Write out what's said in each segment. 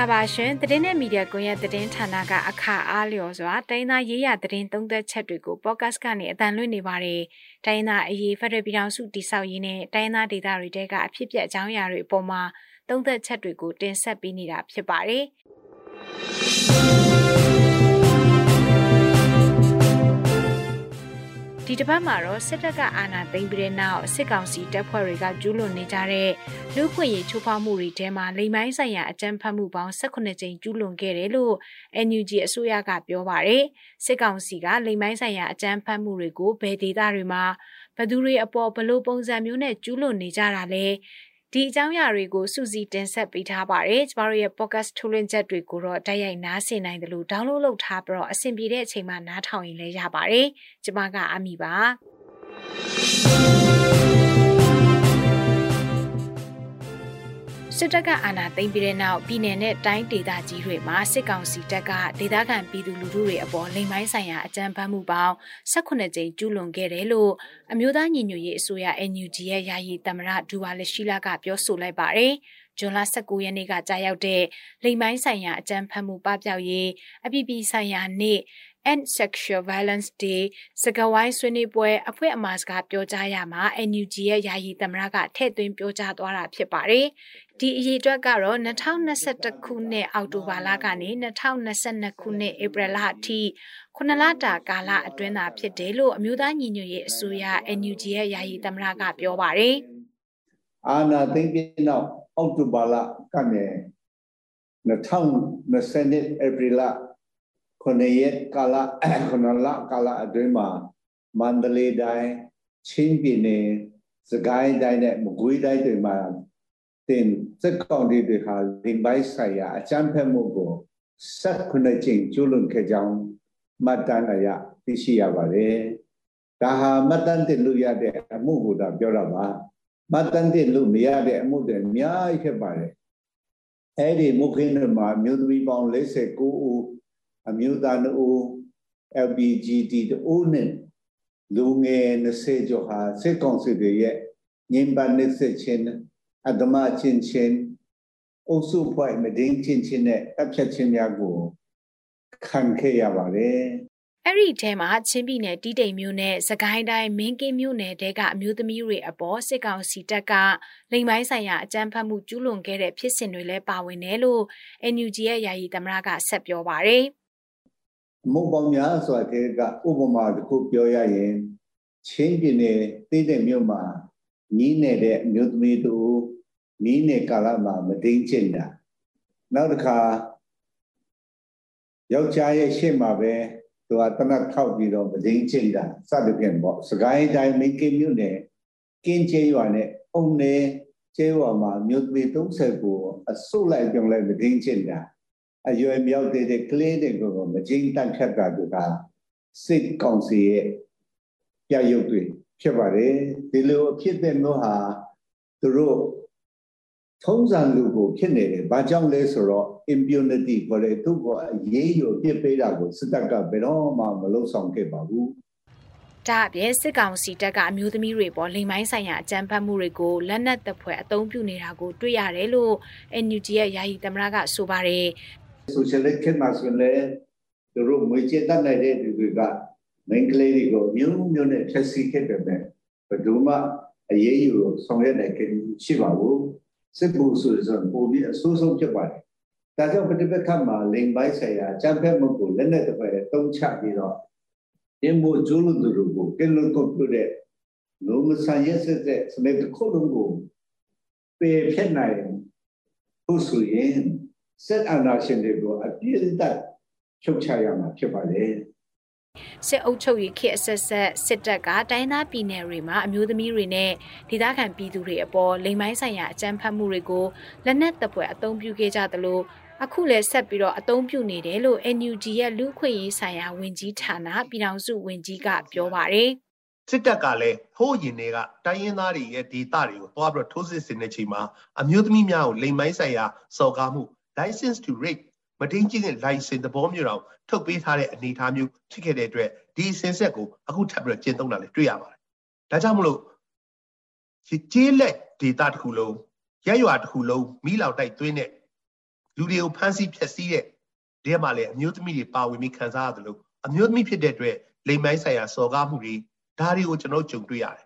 ္ဂလာပါရှင်သတင်းနဲ့မီဒီယာကွန်ရက်သတင်းဌာနကအခအားလျော်စွာတိုင်းသားရေးရသတင်းသုံးသက်ချက်တွေကို podcast ကနေအတန်လွှင့်နေပါတယ်တိုင်းသားအရေးဖက်ဒရယ်ပြည်ထောင်စုတည်ဆောက်ရေးနဲ့တိုင်းသားဒေသတွေတဲကအဖြစ်ပြက်အကြောင်းအရာတွေအပေါ်မှာသုံးသက်ချက်တွေကိုတင်ဆက်ပေးနေတာဖြစ်ပါတယ် တစ်ပတ်မှာတော့စစ်တပ်ကအာဏာသိမ်းပြီးတဲ့နောက်စစ်ကောင်စီတပ်ဖွဲ့တွေကကျူးလွန်နေကြတဲ့လူခွင့်ရေးချိုးဖောက်မှုတွေထဲမှာလိမ်မိုင်းဆိုင်ရာအကြမ်းဖက်မှုပေါင်း18ကြိမ်ကျူးလွန်ခဲ့တယ်လို့ NUG အစိုးရကပြောပါတယ်စစ်ကောင်စီကလိမ်မိုင်းဆိုင်ရာအကြမ်းဖက်မှုတွေကိုဘယ်ဒေသတွေမှာဘယ်သူတွေအပေါ်ဘလို့ပုံစံမျိုးနဲ့ကျူးလွန်နေကြတာလဲ ဒီအကြောင်းအရာတွေကိုစုစည်းတင်ဆက်ပေးထားပါတယ်ကျမတို့ရဲ့ podcast ထုတ်လွှင့်ချက်တွေကိုတော့တိုက်ရိုက်နားဆင်နိုင်တယ်လို့ download လုပ်ထားပြီးတော့အဆင်ပြေတဲ့အချိန်မှာနားထောင်ရင်လည်းရပါတယ်ကျမကအမီပါ စစ်တပ်ကအာဏာသိမ်းပြီးတဲ့နောက်ပြည်내နဲ့တိုင်းဒေသကြီးတွေမှာစစ်ကောင်စီတပ်ကဒေသခံပြည်သူလူထုတွေအပေါ်လိမ်မိုင်းဆိုင်ရာအကြမ်းဖက်မှုပေါင်း18ကြိမ်ကျူးလွန်ခဲ့တယ်လို့အမျိုးသားညီညွတ်ရေးအစိုးရ NUG ရဲ့ယာယီသမ္မတဒူဝါလက်ရှိလာကပြောဆိုလိုက်ပါတယ်။ဂျွန်လ19ရက်နေ့ကကြာရောက်တဲ့လိမ်မိုင်းဆိုင်ရာအကြမ်းဖက်မှုပပျောက်ရေးအပြည်ပြည်ဆိုင်ရာနေ့ and Sexual Violence Day စကဝိုင်းဆွေးနွေးပွဲအဖွဲ့အမှာစကားပြောကြားရမှာ NUG ရဲ့ယာယီသမ္မတကထည့်သွင်းပြောကြားသွားတာဖြစ်ပါတယ်။ဒီအရေးအတွက်ကတော့2021ခုနှစ်အောက်တိုဘာလကနေ2022ခုနှစ်ဧပြီလအထိခုနလတာကာလအတွင်းသာဖြစ်တယ်လို့အမျိုးသားညီညွတ်ရေးအစိုးရ NUG ရဲ့ယာယီသမ္မတကပြောပါတယ်။အာနာသိမ့်ပြီးနောက်အောက်တိုဘာလကနေ2020ဧပြီလ ခုနှစ်ရက်ကာလခုနှစ်လကာလအတွင်းမှာမန္တလေးတိုင်းချင်းပြည်နယ်စကိုင်းတိုင်းနဲ့မကွေးတိုင်းတွေမှာတင်စက်ကောင်တွေတွေဟာလိမ်ပိုင်းဆိုင်ရာအကြမ်းဖက်မှုကိုဆက်ခုနှစ်ချိန်ကျူးလွန်ခဲ့ကြောင်းမှတ်တမ်းအရသိရှိရပါတယ်။ဒါဟာမှတ်တမ်းတင်လို့ရတဲ့အမှုကိုဒါပြောတာပါ။မှတ်တမ်းတင်လို့မရတဲ့အမှုတွေအများကြီးဖြစ်ပါတယ်။အဲ့ဒီမုခင်းတွေမှာမြို့သမီးပေါင်း49ဦး အမျိုးသားတို့ LBGT တို့နဲ့လူငယ်20ကျော်ဟာစစ်ကောင်စီတွေရဲ့ငင်းပန်းနေစစ်ချင်းအဓမ္မချင်းချင်းအုပ်စုဖွဲ့မဒင်းချင်းချင်းနဲ့တပ်ဖြတ်ခြင်းများကိုခံခဲ့ရပါတယ်အဲ့ဒီထဲမှာချင်းပြည်နယ်တီးတိမ်မြို့နယ်စကိုင်းတိုင်းမင်းကင်းမြို့နယ်တဲကအမျိုးသမီးတွေအပေါ်စစ်ကောင်စီတပ်ကလိမ်ပိုင်းဆိုင်ရာအကြမ်းဖက်မှုကျူးလွန်ခဲ့တဲ့ဖြစ်စဉ်တွေလည်းပါဝင်တယ်လို့ NUG ရဲ့ယာယီသမရကဆက်ပြောပါရယ်။ မုံပေါင်းများစွာတဲ့ကဥပမာတစ်ခုပြောရရင်ချင်းပြည်နယ်သိတဲ့မြို့မှာနီးနေတဲ့အမျိုးသမီးတို့နီးနေကာလမှာမတိန်ချင်တာနောက်တစ်ခါယောက်ျားရဲ့ရှေ့မှာပဲသူကတနတ်ထောက်ပြီးတော့မတိန်ချင်တာစသဖြင့်ပေါ့စကိုင်းတိုင်းမိကိမြို့နယ်ကင်းချေရွာနဲ့အုံနေကျဲရွာမှာမြို့သမီး30ကိုအစုလိုက်ပြုံလိုက်မတိန်ချင်တာ အရွယ်မြောက်သေးတဲ့ကလေးတွေကိုမကျင်းတန့်ခတ်တာကစိတ်ကောင်းစီရဲ့ပြရုပ်တွေဖြစ်ပါတယ်ဒီလိုအဖြစ်တဲ့မျိုးဟာသူတို့ထုံးစံလူကိုဖြစ်နေတယ်ဘာကြောင့်လဲဆိုတော့ impunity ခေါ်တဲ့သူ့ကိုအရေးယူပြစ်ပေးတာကိုစစ်တပ်ကဘယ်တော့မှမလုပ်ဆောင်ခဲ့ပါဘူးဒါအပြင်စစ်ကောင်စီတပ်ကအမျိုးသမီးတွေပေါ်လိမ်မိုင်းဆိုင်ရာအကြမ်းဖက်မှုတွေကိုလက်နက်တပ်ဖွဲ့အုံပြုနေတာကိုတွေ့ရတယ်လို့ NUG ရဲ့ယာယီသမရကဆိုပါတယ် socialist ခေတ်မှာဆိုလည်းသူတို့ငွေကြေးတတ်နိုင်တဲ့လူတွေကမိန်းကလေးတွေကိုမျိုးမျိုးနဲ့ဖြည့်ဆည်းခဲ့တယ်ပဲဘယ်သူမှအရေးယူဆောင်ရွက်နိုင်ခြင်းရှိပါဘူးစစ်ဘူးဆိုရင်ပုံပြီးအဆိုးဆုံးဖြစ်ပါတယ်ဒါကြောင့်ပဋိပက္ခမှာလိမ်ပိုင်းဆိုင်ရာအကြမ်းဖက်မှုကိုလက်နက်တစ်ဖက်တုံးချပြီးတော့အင်းမို့ကျိုးလို့သူတို့ကိုကဲလို့တော့ပြတဲ့လုံးမဆန်ရက်ဆက်တဲ့စနစ်တစ်ခုလုံးကိုပယ်ဖျက်နိုင်ဖို့ဆိုရင် စစ်အာဏာရှင်တွေကိုအပြည့်အစုံချုပ်ချရမှာဖြစ်ပါတယ်စစ်အုပ်ချုပ်ရေးခေတ်အဆက်ဆက်စစ်တပ်ကတိုင်းသားပြည်နယ်တွေမှာအမျိုးသမီးတွေနဲ့ဒေသခံပြည်သူတွေအပေါ်လိမ်မိုင်းဆိုင်ရာအကြမ်းဖက်မှုတွေကိုလက်နက်တပ်ဖွဲ့အုံပြုခဲ့ကြသလိုအခုလည်းဆက်ပြီးတော့အုံပြုနေတယ်လို့ NUG ရဲ့လူခွင့်ရေးဆိုင်ရာဝန်ကြီးဌာနပြည်ထောင်စုဝန်ကြီးကပြောပါတယ်စစ်တပ်ကလည်းဟိုးရင်တွေကတိုင်းရင်းသားတွေရဲ့ဒေသတွေကိုတွားပြီးတော့ထိုးစစ်ဆင်တဲ့ချိန်မှာအမျိုးသမီးများကိုလိမ်မိုင်းဆိုင်ရာစော်ကားမှု license to rape မတင်းကျင်းတဲ့ license သဘောမျိုးတော့ထုတ်ပေးထားတဲ့အနေအထားမျိုးဖြစ်ခဲ့တဲ့အတွက်ဒီအစင်ဆက်ကိုအခုထပ်ပြီးတော့ကျင့်သုံးတာလည်းတွေ့ရပါတယ်။ဒါကြောင့်မလို့ကျေးလက်ဒေတာတစ်ခုလုံးရက်ရွာတစ်ခုလုံးမိလောက်တိုက်သွင်းတဲ့လူတွေကိုဖမ်းဆီးဖျက်ဆီးတဲ့ဒီမှာလည်းအမျိုးသမီးတွေပါဝင်ပြီးခံစားရတယ်လို့အမျိုးသမီးဖြစ်တဲ့အတွက်လိမ်မိုင်းဆိုင်ရာစော်ကားမှုတွေဒါတွေကိုကျွန်တော်ကြုံတွေ့ရတယ်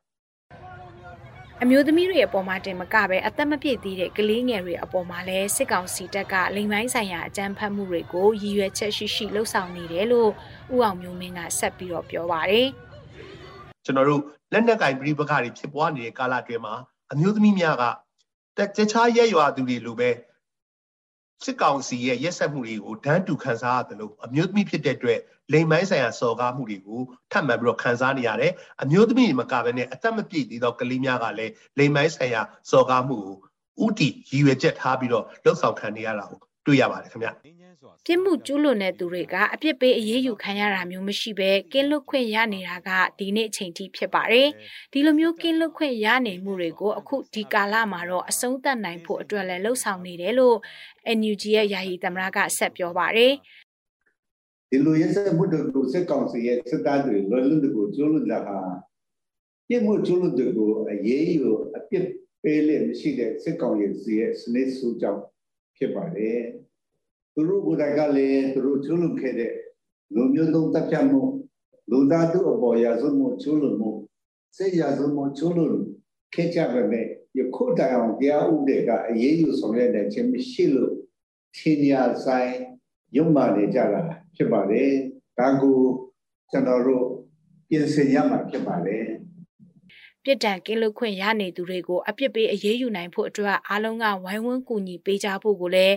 အမျိုးသမီးတွေအပေါ်မှာတင်မကပဲအသက်မပြည့်သေးတဲ့ကလေးငယ်တွေအပေါ်မှာလည်းစစ်ကောင်စီတပ်ကလိမ်မိုင်းဆိုင်ရာအကြမ်းဖက်မှုတွေကိုရည်ရွယ်ချက်ရှိရှိလှုံ့ဆော်နေတယ်လို့ဦးအောင်မျိုးမင်းကဆက်ပြီးတော့ပြောပါတယ်။ကျွန်တော်တို့လက်နက်ကင်ပြည်ပခါတွေဖြစ်ပွားနေတဲ့ကာလအတွင်းမှာအမျိုးသမီးများကတခြားရဲရွာသူတွေလိုပဲ စစ်ကောင်စီရဲ့ရက်ဆက်မှုတွေကိုဒန်းတူခန်းစားရတယ်လို့အမျိုးသမီးဖြစ်တဲ့အတွက်လိမ်မိုင်းဆိုင်ရာစော်ကားမှုတွေကိုထပ်မံပြီးတော့ခန်းစားနေရတယ်အမျိုးသမီးတွေမကဘဲနဲ့အသက်မပြည့်သေးသောကလေးများကလည်းလိမ်မိုင်းဆိုင်ရာစော်ကားမှုကိုဥတီရည်ရွယ်ချက်ထားပြီးတော့လှုပ်ဆောင်ခံနေရတာကိုတွေ့ ရပါတယ်ခင်ဗျပြစ်မှုကျူးလွန်တဲ့သူတွေကအပြစ်ပေးအရေးယူခံရတာမျိုးမရှိဘဲကင်းလွတ်ခွင့်ရနေတာကဒီနေ့အချိန်ထိဖြစ်ပါတယ်ဒီလိုမျိုးကင်းလွတ်ခွင့်ရနေမှုတွေကိုအခုဒီကာလမှာတော့အဆုံးသတ်နိုင်ဖို့အတွက်လည်းလှုံ့ဆော်နေတယ်လို့ NUG ရဲ့ယာယီသမရကဆက်ပြောပါတယ်ဒီလိုရက်စက်မှုတို့စစ်ကောင်စီရဲ့စစ်သားတွေလွယ်လွတ်ကိုကျူးလွန်တာဟာပြစ်မှုကျူးလွန်တဲ့ကိုအရေးယူအပြစ်ပေးလေမရှိတဲ့စစ်ကောင်စီရဲ့စနစ်စုကြောင့် ဖြစ်ပါတယ်သူတို့ကိုယ်တိုင်ကလည်းသူတို့ကျူးလွန်ခဲ့တဲ့လူမျိုးသုံးတပ်ဖြတ်မှုလူသားတို့အပေါ်ရာဇဝမှုကျူးလွန်မှုစိတ်ရာဇဝမှုကျူးလွန်ခဲ့ကြပါမယ်ယခုတိုင်အောင်တရားဥပဒေကအရေးယူဆောင်ရွက်တဲ့ခြင်းမရှိလို့ထင်ရဆိုင်ယုံမာနေကြတာဖြစ်ပါတယ်ဒါကိုကျွန်တော်တို့ပြင်ဆင်ရမှာဖြစ်ပါတယ် ပြစ်ဒဏ်ကင်းလွတ်ခွင့်ရနေသူတွေကိုအပြစ်ပေးအရေးယူနိုင်ဖို့အတွက်အားလုံးကဝိုင်းဝန်းကူညီပေးကြဖို့ကိုလည်း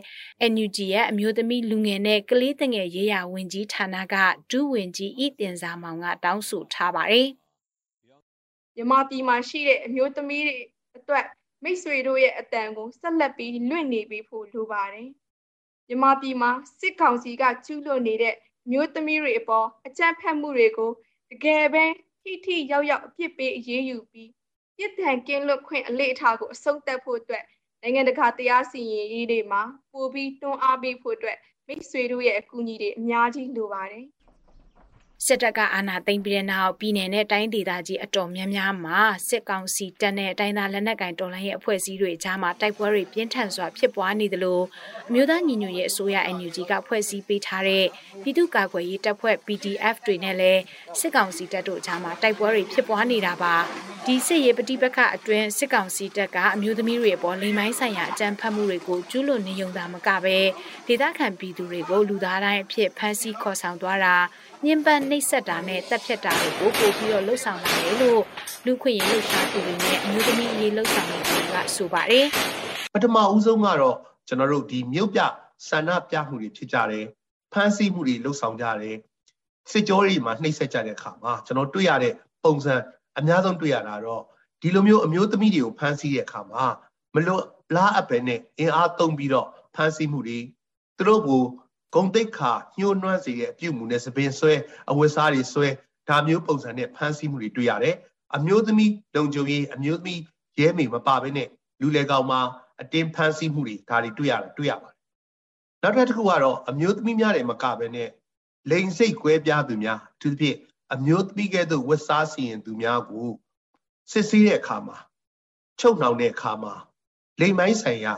NUG ရဲ့အမျိုးသမီးလူငယ်နဲ့ကလေးငယ်ရေးရာဝန်ကြီးဌာနကဒုဝန်ကြီးဤတင်စာမောင်ကတောင်းဆိုထားပါတယ်။မြန်မာပြည်မှာရှိတဲ့အမျိုးသမီးတွေအတွက်မိတ်ဆွေတို့ရဲ့အတန်ကိုဆက်လက်ပြီးလွင့်နေပြီးဖို့လိုပါတယ်။မြန်မာပြည်မှာစစ်ကောင်စီကကျူးလွန်နေတဲ့မျိုးသမီးတွေအပေါ်အကြမ်းဖက်မှုတွေကိုတကယ်ပဲ ထိထိရောက်ရောက်အပြစ်ပေးအရေးယူပြီးပြစ်ဒဏ်ကင်းလွတ်ခွင့်အလေးအထားကိုအဆုံးသတ်ဖို့အတွက်နိုင်ငံတကာတရားစီရင်ရေးတွေမှာပိုပြီးတွန်းအားပေးဖို့အတွက်မိတ်ဆွေတို့ရဲ့အကူအညီတွေအများကြီးလိုပါတယ်။ စစ်တပ်ကအာဏာသိမ်းပြီးတဲ့နောက်ပြည်내နဲ့တိုင်းဒေသကြီးအတော်များများမှာစစ်ကောင်စီတပ်နဲ့တိုင်းသားလက်နက်ကိုင်တော်လှန်ရေးအဖွဲ့အစည်းတွေကြားမှာတိုက်ပွဲတွေပြင်းထန်စွာဖြစ်ပွားနေသလိုအမျိုးသားညီညွတ်ရေးအစိုးရ NUG ကဖွဲ့စည်းပေးထားတဲ့ပြည်သူ့ကာကွယ်ရေးတပ်ဖွဲ့ PDF တွေနဲ့လည်းစစ်ကောင်စီတပ်တို့ကြားမှာတိုက်ပွဲတွေဖြစ်ပွားနေတာပါဒီစစ်ရေးပဋိပက္ခအတွင်းစစ်ကောင်စီတပ်ကအမျိုးသမီးတွေအပေါ်လိမ်မိုင်းဆိုင်ရာအကြမ်းဖက်မှုတွေကိုကျူးလွန်နေုံသာမကပဲဒေသခံပြည်သူတွေကိုလူသားတိုင်းအဖြစ်ဖမ်းဆီးခေါ်ဆောင်သွားတာ ညှဉ်းပန်းနှိပ်စက်တာနဲ့တပ်ဖြတ်တာတွေကိုပို့ပြီးတော့လှုပ်ဆောင်လာတယ်လို့လူခွင့်ရေးလှုပ်ရှားသူတွေနဲ့အမျိုးသမီးအရေးလှုပ်ဆောင်နေသူကဆိုပါတယ်ပထမဦးဆုံးကတော့ကျွန်တော်တို့ဒီမြို့ပြဆန္ဒပြမှုတွေဖြစ်ကြတယ်ဖမ်းဆီးမှုတွေလှုပ်ဆောင်ကြတယ်စစ်ကြောတွေမှာနှိပ်စက်ကြတဲ့အခါမှာကျွန်တော်တွေ့ရတဲ့ပုံစံအများဆုံးတွေ့ရတာတော့ဒီလိုမျိုးအမျိုးသမီးတွေကိုဖမ်းဆီးတဲ့အခါမှာမလို့လားအပ်ပဲနဲ့အင်အားသုံးပြီးတော့ဖမ်းဆီးမှုတွေသူတို့ကို ဂုံတိတ်ခါညှိုးနွမ်းစေတဲ့အပြုတ်မှုနဲ့သပင်ဆွဲအဝတ်စားတွေဆွဲဒါမျိုးပုံစံနဲ့ဖမ်းဆီးမှုတွေတွေ့ရတယ်အမျိုးသမီးလုံခြုံရေးအမျိုးသမီးရဲမေမပါဘဲနဲ့လူလေကောင်မှာအတင်းဖမ်းဆီးမှုတွေဒါတွေတွေ့ရတယ်တွေ့ရပါတယ်နောက်တစ်ခုကတော့အမျိုးသမီးများတယ်မကဘဲနဲ့လိန်စိတ်ကွဲပြားသူများသူသဖြင့်အမျိုးသမီးကဲ့သို့ဝတ်စားစီရင်သူများကိုစစ်ဆေးတဲ့အခါမှာချုပ်နှောင်တဲ့အခါမှာလိမ်မိုင်းဆိုင်ရာ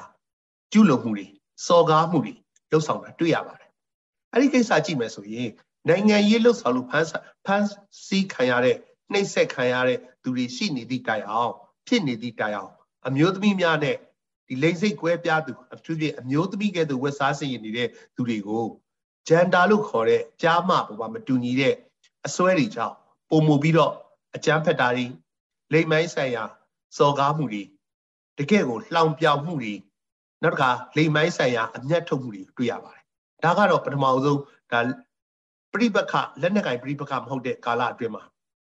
ကျุလုံမှုတွေစော်ကားမှုတွေလှုပ်ဆောင်တာတွေ့ရပါတယ် အဲ့ဒီကိစ္စကြည့်မယ်ဆိုရင်နိုင်ငံရေးလှုပ်ဆောင်လို့ဖမ်းဖမ်းဆီးခံရတဲ့နှိပ်စက်ခံရတဲ့သူတွေရှိနေသည့်တိုင်အောင်ဖြစ်နေသည့်တိုင်အောင်အမျိုးသမီးများနဲ့ဒီလိမ့်စိတ်ကွဲပြားသူအထူးဖြင့်အမျိုးသမီးကဲ့သို့ဝက်စားစီရင်နေတဲ့သူတွေကိုဂျန်တာလို့ခေါ်တဲ့ကြားမပေါ်မှာမတူညီတဲ့အစွဲတွေကြောင့်ပုံမူပြီးတော့အကြမ်းဖက်တာတွေလိမ့်မိုင်းဆိုင်ရာစော်ကားမှုတွေတကယ့်ကိုလှောင်ပြောင်မှုတွေနောက်တစ်ခါလိမ်မိုင်းဆိုင်ရာအမျက်ထုတ်မှုတွေတွေ့ရပါတယ်။ ဒါကတော့ပထမဆုံးဒါပြိပခလက်နက်ကင်ပြိပခမဟုတ်တဲ့ကာလအတွင်းမှာ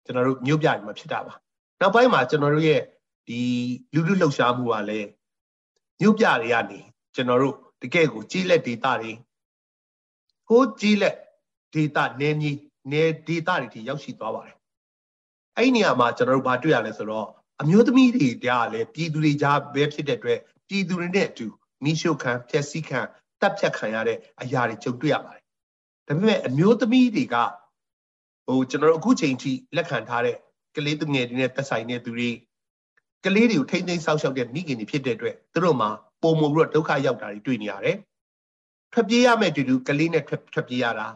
ကျွန်တော်တို့မြို့ပြတွေမှာဖြစ်တာပါ။နောက်ပိုင်းမှာကျွန်တော်တို့ရဲ့ဒီလူလူလှုပ်ရှားမှုကလည်းမြို့ပြတွေကနေကျွန်တော်တို့တကယ့်ကိုကြီးလက်ဒေတာတွေဟိုးကြီးလက်ဒေတာနေမြေနေဒေတာတွေထိရောက်ရှိသွားပါတယ်။အဲ့ဒီနေရာမှာကျွန်တော်တို့ဘာတွေ့ရလဲဆိုတော့အမျိုးသမီးတွေကြားလည်းပြည်သူတွေကြားပဲဖြစ်တဲ့အတွက်ပြည်သူတွေနဲ့အတူမိရှုခံဖျက်ဆီးခံ တပ်ဖြတ်ခံရတဲ့အရာတွေကြုံတွေ့ရပါတယ်။ဒါပေမဲ့အမျိုးသမီးတွေကဟိုကျွန်တော်တို့အခုချိန်ထိလက်ခံထားတဲ့ကလေးသူငယ်တွေနဲ့သက်ဆိုင်တဲ့သူတွေကလေးတွေကိုထိမ့်သိမ်းဆောက်ရှောက်တဲ့မိခင်တွေဖြစ်တဲ့အတွက်သူတို့မှာပုံမပြီးတော့ဒုက္ခရောက်တာတွေတွေ့နေရတယ်ထွက်ပြေးရမယ့်တူတူကလေးနဲ့ထွက်ပြေးရတာ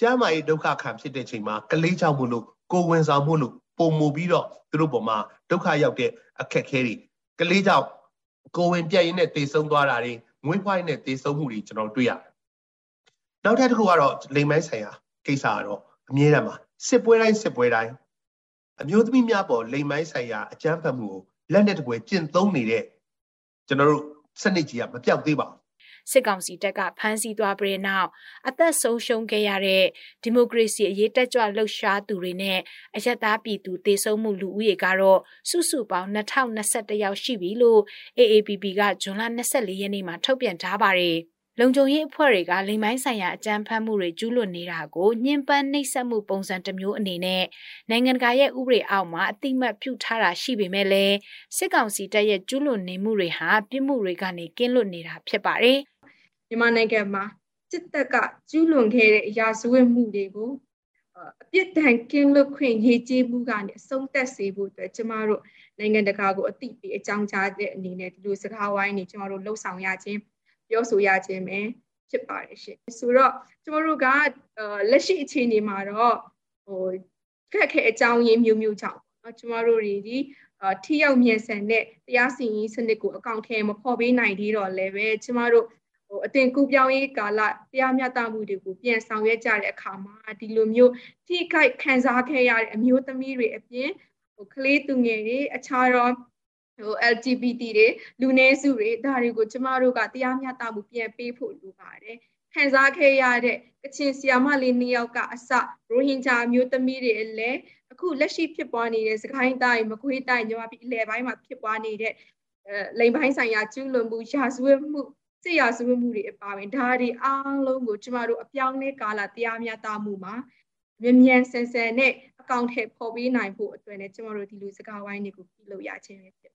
ကျမ်းမာရေးဒုက္ခခံဖြစ်တဲ့ချိန်မှာကလေးကြောင့်မို့လို့ကိုဝင်ဆောင်မှုလို့ပုံမူပြီးတော့သူတို့ပေါ်မှာဒုက္ခရောက်တဲ့အခက်ခဲတွေကလေးကြောင့်ကိုဝင်ပြက်ရင်းနဲ့တေဆုံးသွားတာတွေ မွေးဖွားရင်းနဲ့တေဆုံးမှုတွေကျွန်တော်တွေ့ရတယ်။နောက်ထပ်တစ်ခုကတော့လိမ်မိုင်းဆိုင်ရာကိစ္စကတော့အမြဲတမ်းမှာစစ်ပွဲတိုင်းစစ်ပွဲတိုင်းအမျိုးသမီးများပေါ်လိမ်မိုင်းဆိုင်ရာအကြမ်းဖက်မှုကိုလက်နဲ့တပွဲကျင့်သုံးနေတဲ့ကျွန်တော်တို့စနစ်ကြီးကမပြောက်သေးပါဘူး စစ်ကောင်စီတပ်ကဖမ်းဆီးသွားပြီးတဲ့နောက်အသက်ဆုံးရှုံးခဲ့ရတဲ့ဒီမိုကရေစီအရေးတက်ကြွလှုပ်ရှားသူတွေနဲ့အယက်သားပြည်သူတေဆုံးမှုလူဦးရေကတော့စုစုပေါင်း2021ယောက်ရှိပြီလို့ AAPP ကဇွန်လ24ရက်နေ့မှာထုတ်ပြန်ထားပါတယ်။လုံခြုံရေးအဖွဲ့တွေကလိမ်မိုင်းဆိုင်ရာအကြမ်းဖက်မှုတွေကျူးလွန်နေတာကိုညှဉ်းပန်းနှိပ်စက်မှုပုံစံတစ်မျိုးအနေနဲ့နိုင်ငံတကာရဲ့ဥပဒေအောက်မှာအတိမတ်ပြုထားတာရှိပေမဲ့လည်းစစ်ကောင်စီတပ်ရဲ့ကျူးလွန်နေမှုတွေဟာပြစ်မှုတွေကနေကင်းလွတ်နေတာဖြစ်ပါတယ်။ မြန်မာနိုင်ငံမှာစစ်တပ်ကကျူးလွန်ခဲ့တဲ့အရာဇဝတ်မှုတွေကိုအပြစ်ဒဏ်ကင်းလွတ်ခွင့်ရည်ကြည်မှုကနေအဆုံးသတ်စေဖို့အတွက်ကျမတို့နိုင်ငံတကာကိုအသိပေးအကြောင်းကြားတဲ့အနေနဲ့ဒီလိုစကားဝိုင်းနေကျမတို့လှုပ်ဆောင်ရခြင်းပြောဆိုရခြင်းပဲဖြစ်ပါတယ်ရှင်ဆိုတော့ကျမတို့ကလက်ရှိအခြေအနေမှာတော့ဟိုခက်ခဲအကြောင်းရင်းမျိုးမျိုးကြောင့်เนาะကျမတို့တွေဒီထိရောက်မြန်ဆန်တဲ့တရားစီရင်စနစ်ကိုအကောင့်ထဲမဖော်ပေးနိုင်သေးတော့လည်းပဲကျမတို့ ဟိုအတင်ကူပြောင်းရေးကာလတရားမျှတမှုတွေကိုပြန်ဆောင်ရွက်ကြတဲ့အခါမှာဒီလိုမျိုးထိခိုက်ခံစားခဲ့ရတဲ့အမျိုးသမီးတွေအပြင်ဟိုကလေးသူငယ်တွေအခြားတော့ဟို LGBT တွေလူနည်းစုတွေဒါတွေကိုကျမတို့ကတရားမျှတမှုပြန်ပေးဖို့လိုပါတယ်ခံစားခဲ့ရတဲ့ကချင်ဆီယာမလေးနှစ်ယောက်ကအစရိုဟင်ဂျာမျိုးသမီးတွေလည်းအခုလက်ရှိဖြစ်ပွားနေတဲ့စကိုင်းတိုင်းမကွေးတိုင်းညီမပြည်အလဲပိုင်းမှာဖြစ်ပွားနေတဲ့အဲလိမ်ပိုင်းဆိုင်ရာကျူးလွန်မှုရာဇဝတ်မှု စစ်ရာဇဝတ်မှုတွေအပါဝင်ဒါတွေအားလုံးကိုကျမတို့အပြောင်းလဲကာလတရားမျှတမှုမှာမြန်မြန်ဆန်ဆန်နဲ့အကောင့်ထဲပေါ်ပေးနိုင်ဖို့အတွက်နဲ့ကျမတို့ဒီလိုစကားဝိုင်းတွေကိုပြုလုပ်ရခြင်းပဲဖြစ်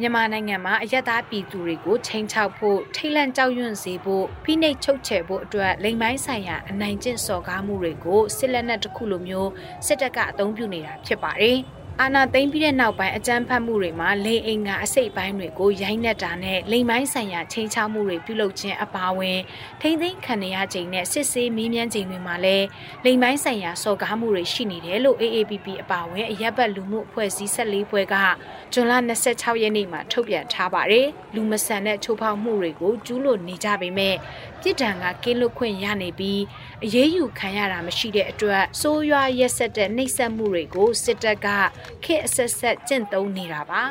မြန်မာနိုင်ငံမှာအယက်သားပြည်သူတွေကိုချိန်ချောက်ဖို့ထိတ်လန့်ကြောက်ရွံ့စေဖို့ဖိနှိပ်ချုပ်ချယ်ဖို့အတွက်လိမ်ပိုင်းဆိုင်ရာအနိုင်ကျင့်စော်ကားမှုတွေကိုစစ်လက်နက်တစ်ခုလိုမျိုးစစ်တပ်ကအသုံးပြုနေတာဖြစ်ပါတယ်။ အာနာသိမ့်ပြီးတဲ့နောက်ပိုင်းအကြမ်းဖက်မှုတွေမှာလိန်အိမ်ကအစိတ်ပိုင်းတွေကိုရိုင်းနှက်တာနဲ့လိန်ပိုင်းဆိုင်ရာချိန်ချမှုတွေပြုလုပ်ခြင်းအပါအဝင်ထိမ့်သိမ်းခံရချိန်နဲ့စစ်ဆေးမီးမြန်းချိန်တွေမှာလည်းလိန်ပိုင်းဆိုင်ရာစော်ကားမှုတွေရှိနေတယ်လို့ AAPP အပါအဝင်အရက်ဘတ်လူမှုအဖွဲ့အစည်း14ဖွဲ့ကဇွန်လ26ရက်နေ့မှာထုတ်ပြန်ထားပါတယ်လူမဆန်တဲ့ချိုးဖောက်မှုတွေကိုကျူးလွန်နေကြပေမဲ့ပြစ်ဒဏ်ကကင်းလွတ်ခွင့်ရနေပြီးအရေးယူခံရတာမရှိတဲ့အတွက်စိုးရွားရက်ဆက်တဲ့နှိပ်စက်မှုတွေကိုစစ်တပ်ကခေတ်အဆက်ဆက်ကျင့်သုံးနေတာပါ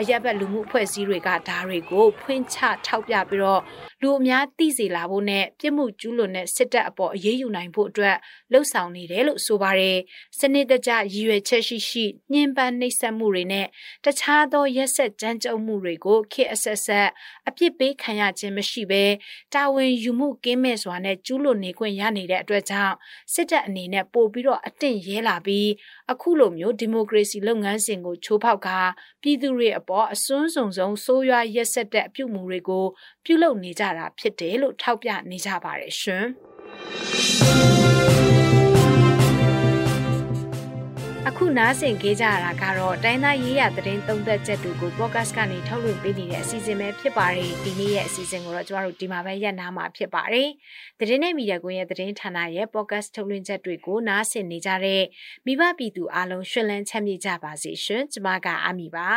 အရက်ဘက်လူမှုအဖွဲ့အစည်းတွေကဒါတွေကိုဖွင့်ချထောက်ပြပြီးတော့ လူအများသိစေလာဖို့နဲ့ပြစ်မှုကျူးလွန်တဲ့စစ်တပ်အပေါ်အရေးယူနိုင်ဖို့အတွက်လှုံ့ဆော်နေတယ်လို့ဆိုပါတယ်။စနစ်တကျရည်ရွယ်ချက်ရှိရှိညှဉ်းပန်းနှိပ်စက်မှုတွေနဲ့တခြားသောရက်ဆက်ကြမ်းကြုတ်မှုတွေကိုခေတ်အဆက်ဆက်အပြစ်ပေးခံရခြင်းမရှိဘဲတာဝန်ယူမှုကင်းမဲ့စွာနဲ့ကျူးလွန်နေခွင့်ရနေတဲ့အတွက်ကြောင့်စစ်တပ်အနေနဲ့ပို့ပြီးတော့အတင့်ရဲလာပြီးအခုလိုမျိုးဒီမိုကရေစီလုပ်ငန်းစဉ်ကိုချိုးဖောက်ကပြည်သူတွေအပေါ်အစွန်းစုံဆုံးဆိုးရွားရက်ဆက်တဲ့အပြုမှုတွေကိုပြုလုပ်နေကြတာဖြစ်တယ်လို့ထောက်ပြနေကြပါတယ်ရှင်။အခုနားဆင်ကြကြရတာကတော့တိုင်းသားရေးရသတင်းသုံးသက်ချက်တွေကို podcast ကနေထုတ်လွှင့်ပေးနေတဲ့အစီအစဉ်ပဲဖြစ်ပါတယ်ဒီနေ့ရဲ့အစီအစဉ်ကိုတော့ကျမတို့ဒီမှာပဲရပ်နားမှာဖြစ်ပါတယ်သတင်းနဲ့မီဒီယာကွန်ရဲ့သတင်းဌာနရဲ့ podcast ထုတ်လွှင့်ချက်တွေကိုနားဆင်နေကြတဲ့မိဘပြည်သူအားလုံးရှင်လန်းချမ်းမြေ့ကြပါစေရှင်ကျမကအမီပါ